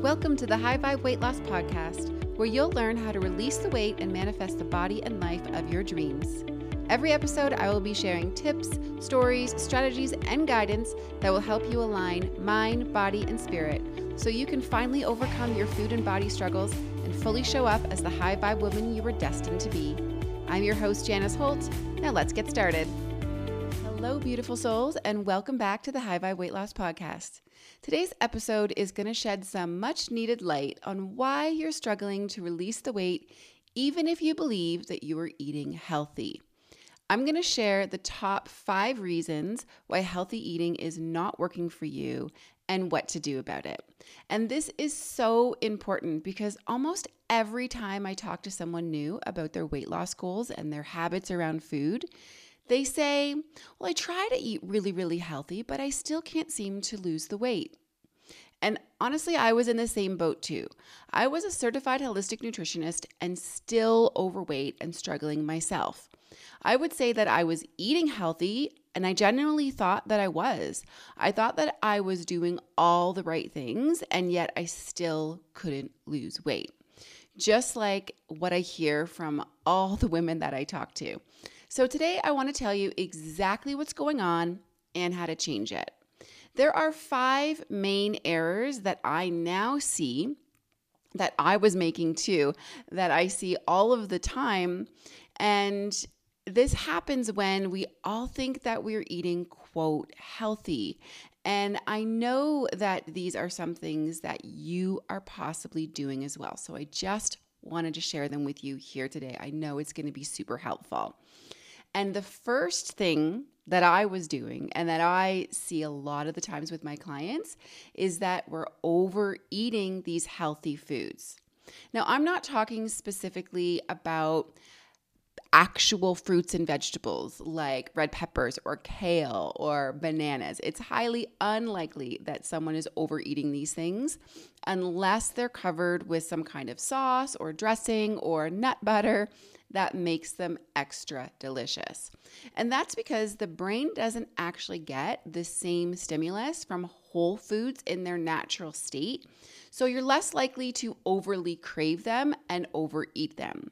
Welcome to the High Vibe Weight Loss Podcast, where you'll learn how to release the weight and manifest the body and life of your dreams. Every episode, I will be sharing tips, stories, strategies, and guidance that will help you align mind, body, and spirit so you can finally overcome your food and body struggles and fully show up as the high vibe woman you were destined to be. I'm your host, Janice Holt. Now let's get started. Hello, beautiful souls, and welcome back to the High Vibe Weight Loss Podcast. Today's episode is going to shed some much needed light on why you're struggling to release the weight, even if you believe that you are eating healthy. I'm going to share the top five reasons why healthy eating is not working for you and what to do about it. And this is so important because almost every time I talk to someone new about their weight loss goals and their habits around food, they say, Well, I try to eat really, really healthy, but I still can't seem to lose the weight. And honestly, I was in the same boat too. I was a certified holistic nutritionist and still overweight and struggling myself. I would say that I was eating healthy and I genuinely thought that I was. I thought that I was doing all the right things and yet I still couldn't lose weight. Just like what I hear from all the women that I talk to. So, today I want to tell you exactly what's going on and how to change it. There are five main errors that I now see that I was making too, that I see all of the time. And this happens when we all think that we're eating, quote, healthy. And I know that these are some things that you are possibly doing as well. So I just wanted to share them with you here today. I know it's going to be super helpful. And the first thing that I was doing and that I see a lot of the times with my clients is that we're overeating these healthy foods. Now, I'm not talking specifically about actual fruits and vegetables like red peppers or kale or bananas. It's highly unlikely that someone is overeating these things unless they're covered with some kind of sauce or dressing or nut butter that makes them extra delicious. And that's because the brain doesn't actually get the same stimulus from whole foods in their natural state. So you're less likely to overly crave them and overeat them.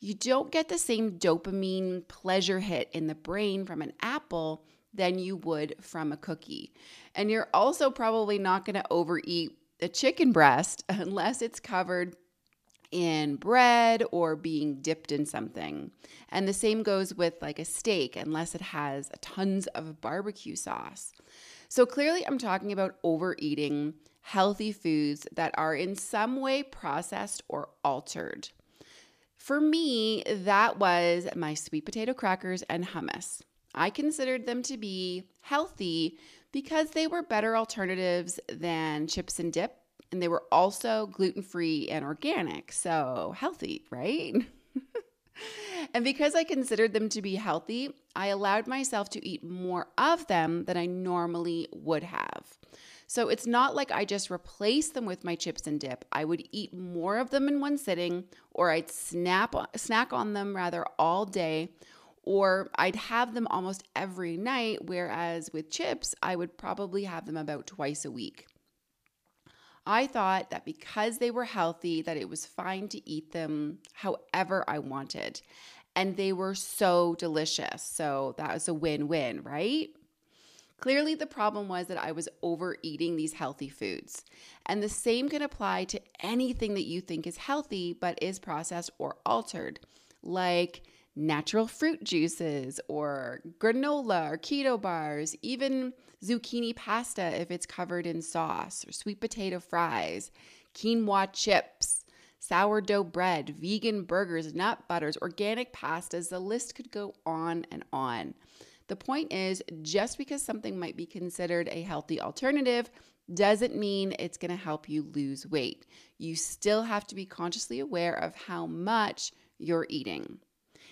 You don't get the same dopamine pleasure hit in the brain from an apple than you would from a cookie. And you're also probably not going to overeat a chicken breast unless it's covered in bread or being dipped in something. And the same goes with like a steak, unless it has tons of barbecue sauce. So clearly, I'm talking about overeating healthy foods that are in some way processed or altered. For me, that was my sweet potato crackers and hummus. I considered them to be healthy because they were better alternatives than chips and dip and they were also gluten free and organic. So healthy, right? and because I considered them to be healthy, I allowed myself to eat more of them than I normally would have. So it's not like I just replace them with my chips and dip. I would eat more of them in one sitting, or I'd snap snack on them rather all day, or I'd have them almost every night. Whereas with chips, I would probably have them about twice a week. I thought that because they were healthy that it was fine to eat them however I wanted. And they were so delicious. So that was a win-win, right? Clearly, the problem was that I was overeating these healthy foods. And the same can apply to anything that you think is healthy but is processed or altered, like natural fruit juices or granola or keto bars, even zucchini pasta if it's covered in sauce, or sweet potato fries, quinoa chips, sourdough bread, vegan burgers, nut butters, organic pastas. The list could go on and on. The point is, just because something might be considered a healthy alternative doesn't mean it's going to help you lose weight. You still have to be consciously aware of how much you're eating.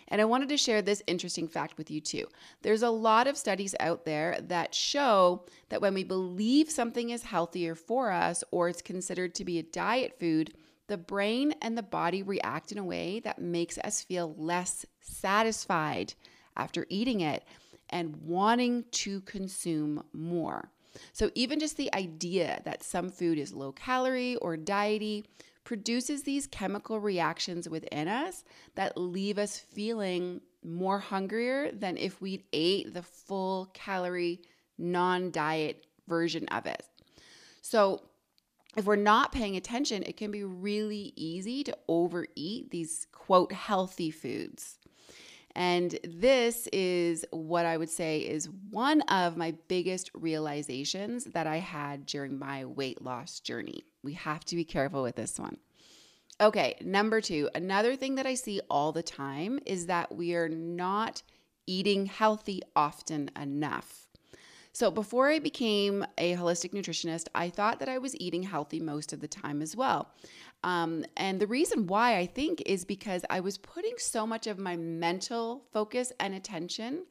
And I wanted to share this interesting fact with you too. There's a lot of studies out there that show that when we believe something is healthier for us or it's considered to be a diet food, the brain and the body react in a way that makes us feel less satisfied after eating it and wanting to consume more. So, even just the idea that some food is low calorie or diety produces these chemical reactions within us that leave us feeling more hungrier than if we'd ate the full calorie, non diet version of it. So, if we're not paying attention, it can be really easy to overeat these quote healthy foods. And this is what I would say is one of my biggest realizations that I had during my weight loss journey. We have to be careful with this one. Okay, number two, another thing that I see all the time is that we are not eating healthy often enough. So, before I became a holistic nutritionist, I thought that I was eating healthy most of the time as well. Um, and the reason why I think is because I was putting so much of my mental focus and attention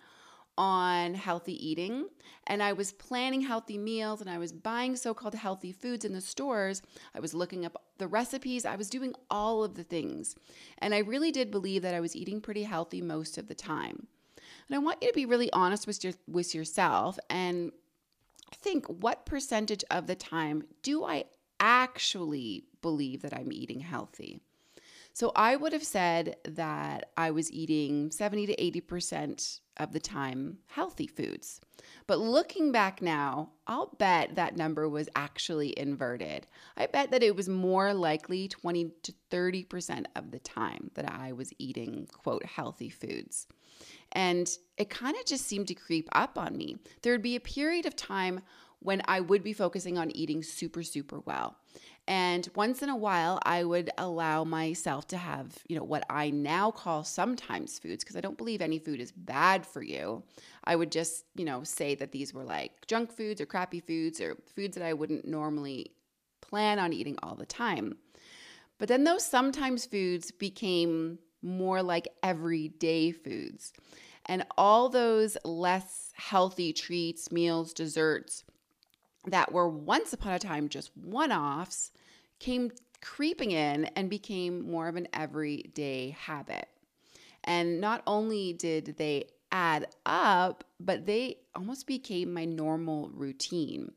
on healthy eating and I was planning healthy meals and I was buying so called healthy foods in the stores. I was looking up the recipes, I was doing all of the things. And I really did believe that I was eating pretty healthy most of the time. And I want you to be really honest with your with yourself and think what percentage of the time do I actually believe that I'm eating healthy? So I would have said that I was eating 70 to 80% of the time healthy foods. But looking back now, I'll bet that number was actually inverted. I bet that it was more likely 20 to 30% of the time that I was eating, quote, healthy foods. And it kind of just seemed to creep up on me. There would be a period of time when I would be focusing on eating super, super well. And once in a while, I would allow myself to have, you know, what I now call sometimes foods, because I don't believe any food is bad for you. I would just, you know, say that these were like junk foods or crappy foods or foods that I wouldn't normally plan on eating all the time. But then those sometimes foods became more like everyday foods. And all those less healthy treats, meals, desserts that were once upon a time just one offs came creeping in and became more of an everyday habit. And not only did they add up, but they almost became my normal routine.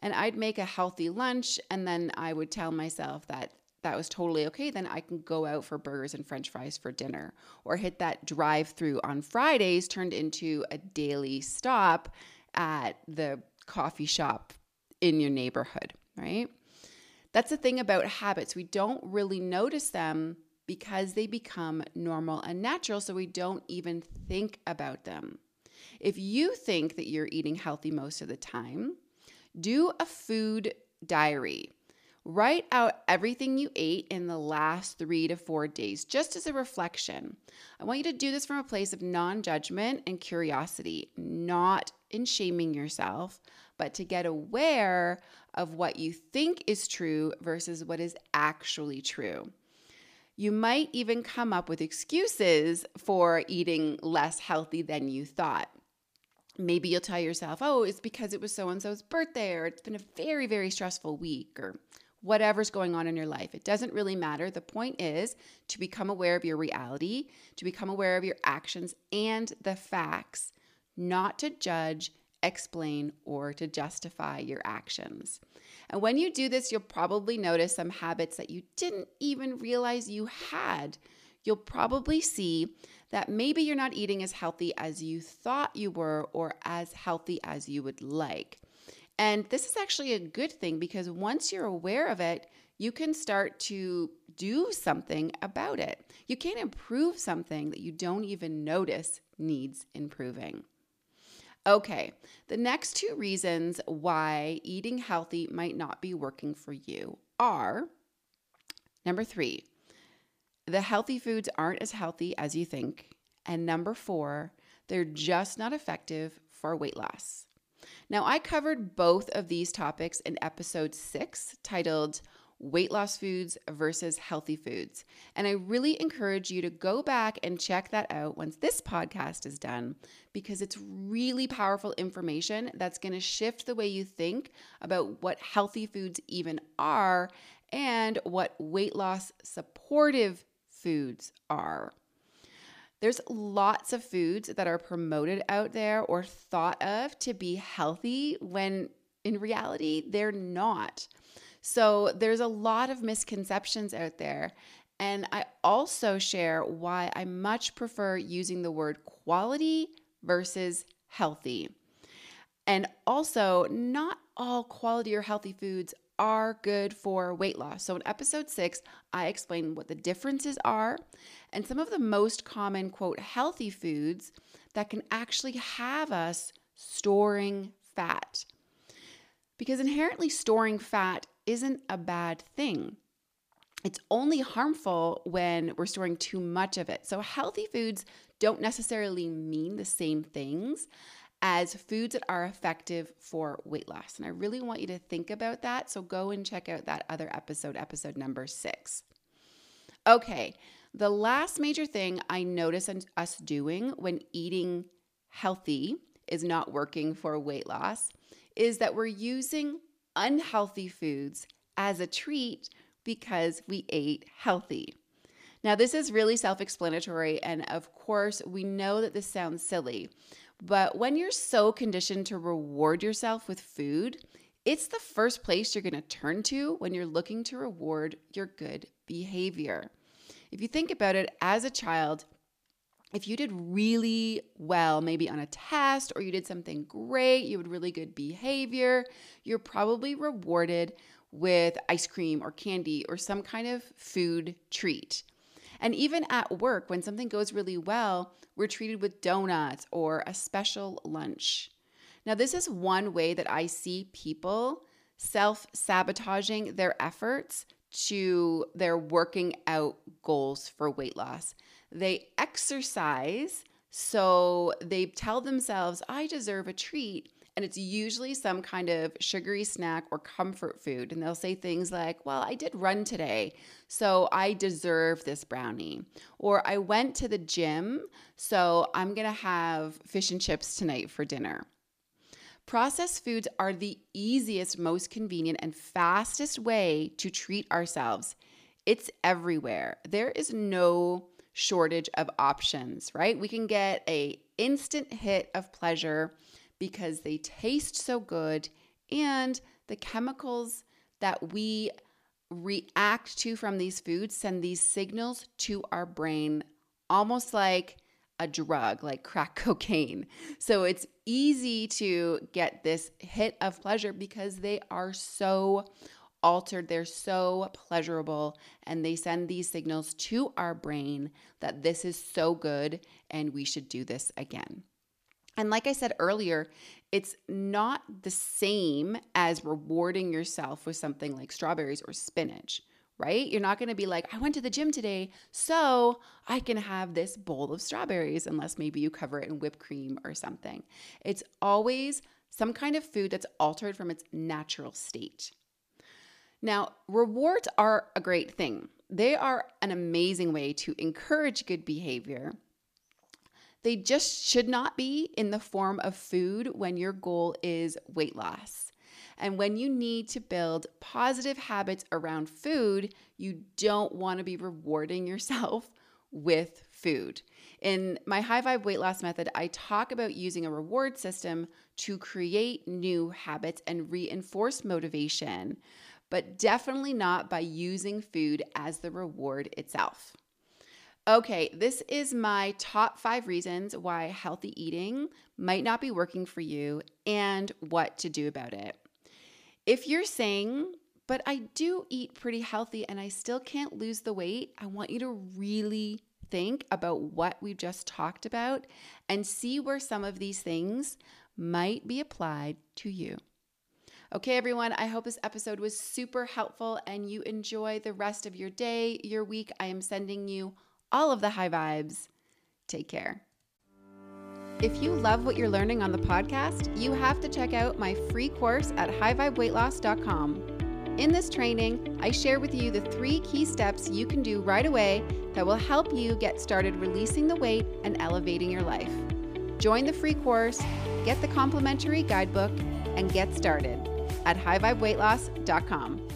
And I'd make a healthy lunch, and then I would tell myself that that was totally okay, then I can go out for burgers and french fries for dinner or hit that drive through on Fridays turned into a daily stop at the coffee shop in your neighborhood, right? That's the thing about habits. We don't really notice them because they become normal and natural, so we don't even think about them. If you think that you're eating healthy most of the time, do a food diary. Write out everything you ate in the last three to four days, just as a reflection. I want you to do this from a place of non judgment and curiosity, not in shaming yourself, but to get aware of what you think is true versus what is actually true. You might even come up with excuses for eating less healthy than you thought. Maybe you'll tell yourself, oh, it's because it was so and so's birthday, or it's been a very, very stressful week, or whatever's going on in your life. It doesn't really matter. The point is to become aware of your reality, to become aware of your actions and the facts, not to judge, explain, or to justify your actions. And when you do this, you'll probably notice some habits that you didn't even realize you had. You'll probably see that maybe you're not eating as healthy as you thought you were or as healthy as you would like. And this is actually a good thing because once you're aware of it, you can start to do something about it. You can't improve something that you don't even notice needs improving. Okay, the next two reasons why eating healthy might not be working for you are number three, the healthy foods aren't as healthy as you think. And number four, they're just not effective for weight loss. Now, I covered both of these topics in episode six, titled Weight Loss Foods versus Healthy Foods. And I really encourage you to go back and check that out once this podcast is done, because it's really powerful information that's going to shift the way you think about what healthy foods even are and what weight loss supportive foods are. There's lots of foods that are promoted out there or thought of to be healthy when In reality, they're not. So there's a lot of misconceptions out there. And I also share why I much prefer using the word quality versus healthy. And also, not all quality or healthy foods are good for weight loss. So, in episode six, I explain what the differences are and some of the most common, quote, healthy foods that can actually have us storing fat. Because inherently storing fat isn't a bad thing. It's only harmful when we're storing too much of it. So, healthy foods don't necessarily mean the same things as foods that are effective for weight loss. And I really want you to think about that. So, go and check out that other episode, episode number six. Okay, the last major thing I notice us doing when eating healthy is not working for weight loss is that we're using unhealthy foods as a treat because we ate healthy. Now, this is really self explanatory, and of course, we know that this sounds silly, but when you're so conditioned to reward yourself with food, it's the first place you're going to turn to when you're looking to reward your good behavior. If you think about it, as a child, if you did really well, maybe on a test or you did something great, you had really good behavior, you're probably rewarded with ice cream or candy or some kind of food treat. And even at work, when something goes really well, we're treated with donuts or a special lunch. Now, this is one way that I see people self sabotaging their efforts to their working out goals for weight loss. They exercise, so they tell themselves, I deserve a treat. And it's usually some kind of sugary snack or comfort food. And they'll say things like, Well, I did run today, so I deserve this brownie. Or I went to the gym, so I'm gonna have fish and chips tonight for dinner. Processed foods are the easiest, most convenient, and fastest way to treat ourselves. It's everywhere. There is no shortage of options, right? We can get a instant hit of pleasure because they taste so good and the chemicals that we react to from these foods send these signals to our brain almost like a drug like crack cocaine. So it's easy to get this hit of pleasure because they are so altered, they're so pleasurable, and they send these signals to our brain that this is so good and we should do this again. And like I said earlier, it's not the same as rewarding yourself with something like strawberries or spinach, right? You're not going to be like, I went to the gym today, so I can have this bowl of strawberries, unless maybe you cover it in whipped cream or something. It's always some kind of food that's altered from its natural state. Now, rewards are a great thing. They are an amazing way to encourage good behavior. They just should not be in the form of food when your goal is weight loss. And when you need to build positive habits around food, you don't want to be rewarding yourself with food. In my high vibe weight loss method, I talk about using a reward system to create new habits and reinforce motivation but definitely not by using food as the reward itself. Okay, this is my top five reasons why healthy eating might not be working for you and what to do about it. If you're saying, but I do eat pretty healthy and I still can't lose the weight, I want you to really think about what we've just talked about and see where some of these things might be applied to you. Okay, everyone, I hope this episode was super helpful and you enjoy the rest of your day, your week. I am sending you all of the high vibes. Take care. If you love what you're learning on the podcast, you have to check out my free course at highvibeweightloss.com. In this training, I share with you the three key steps you can do right away that will help you get started releasing the weight and elevating your life. Join the free course, get the complimentary guidebook, and get started at highvibeweightloss.com.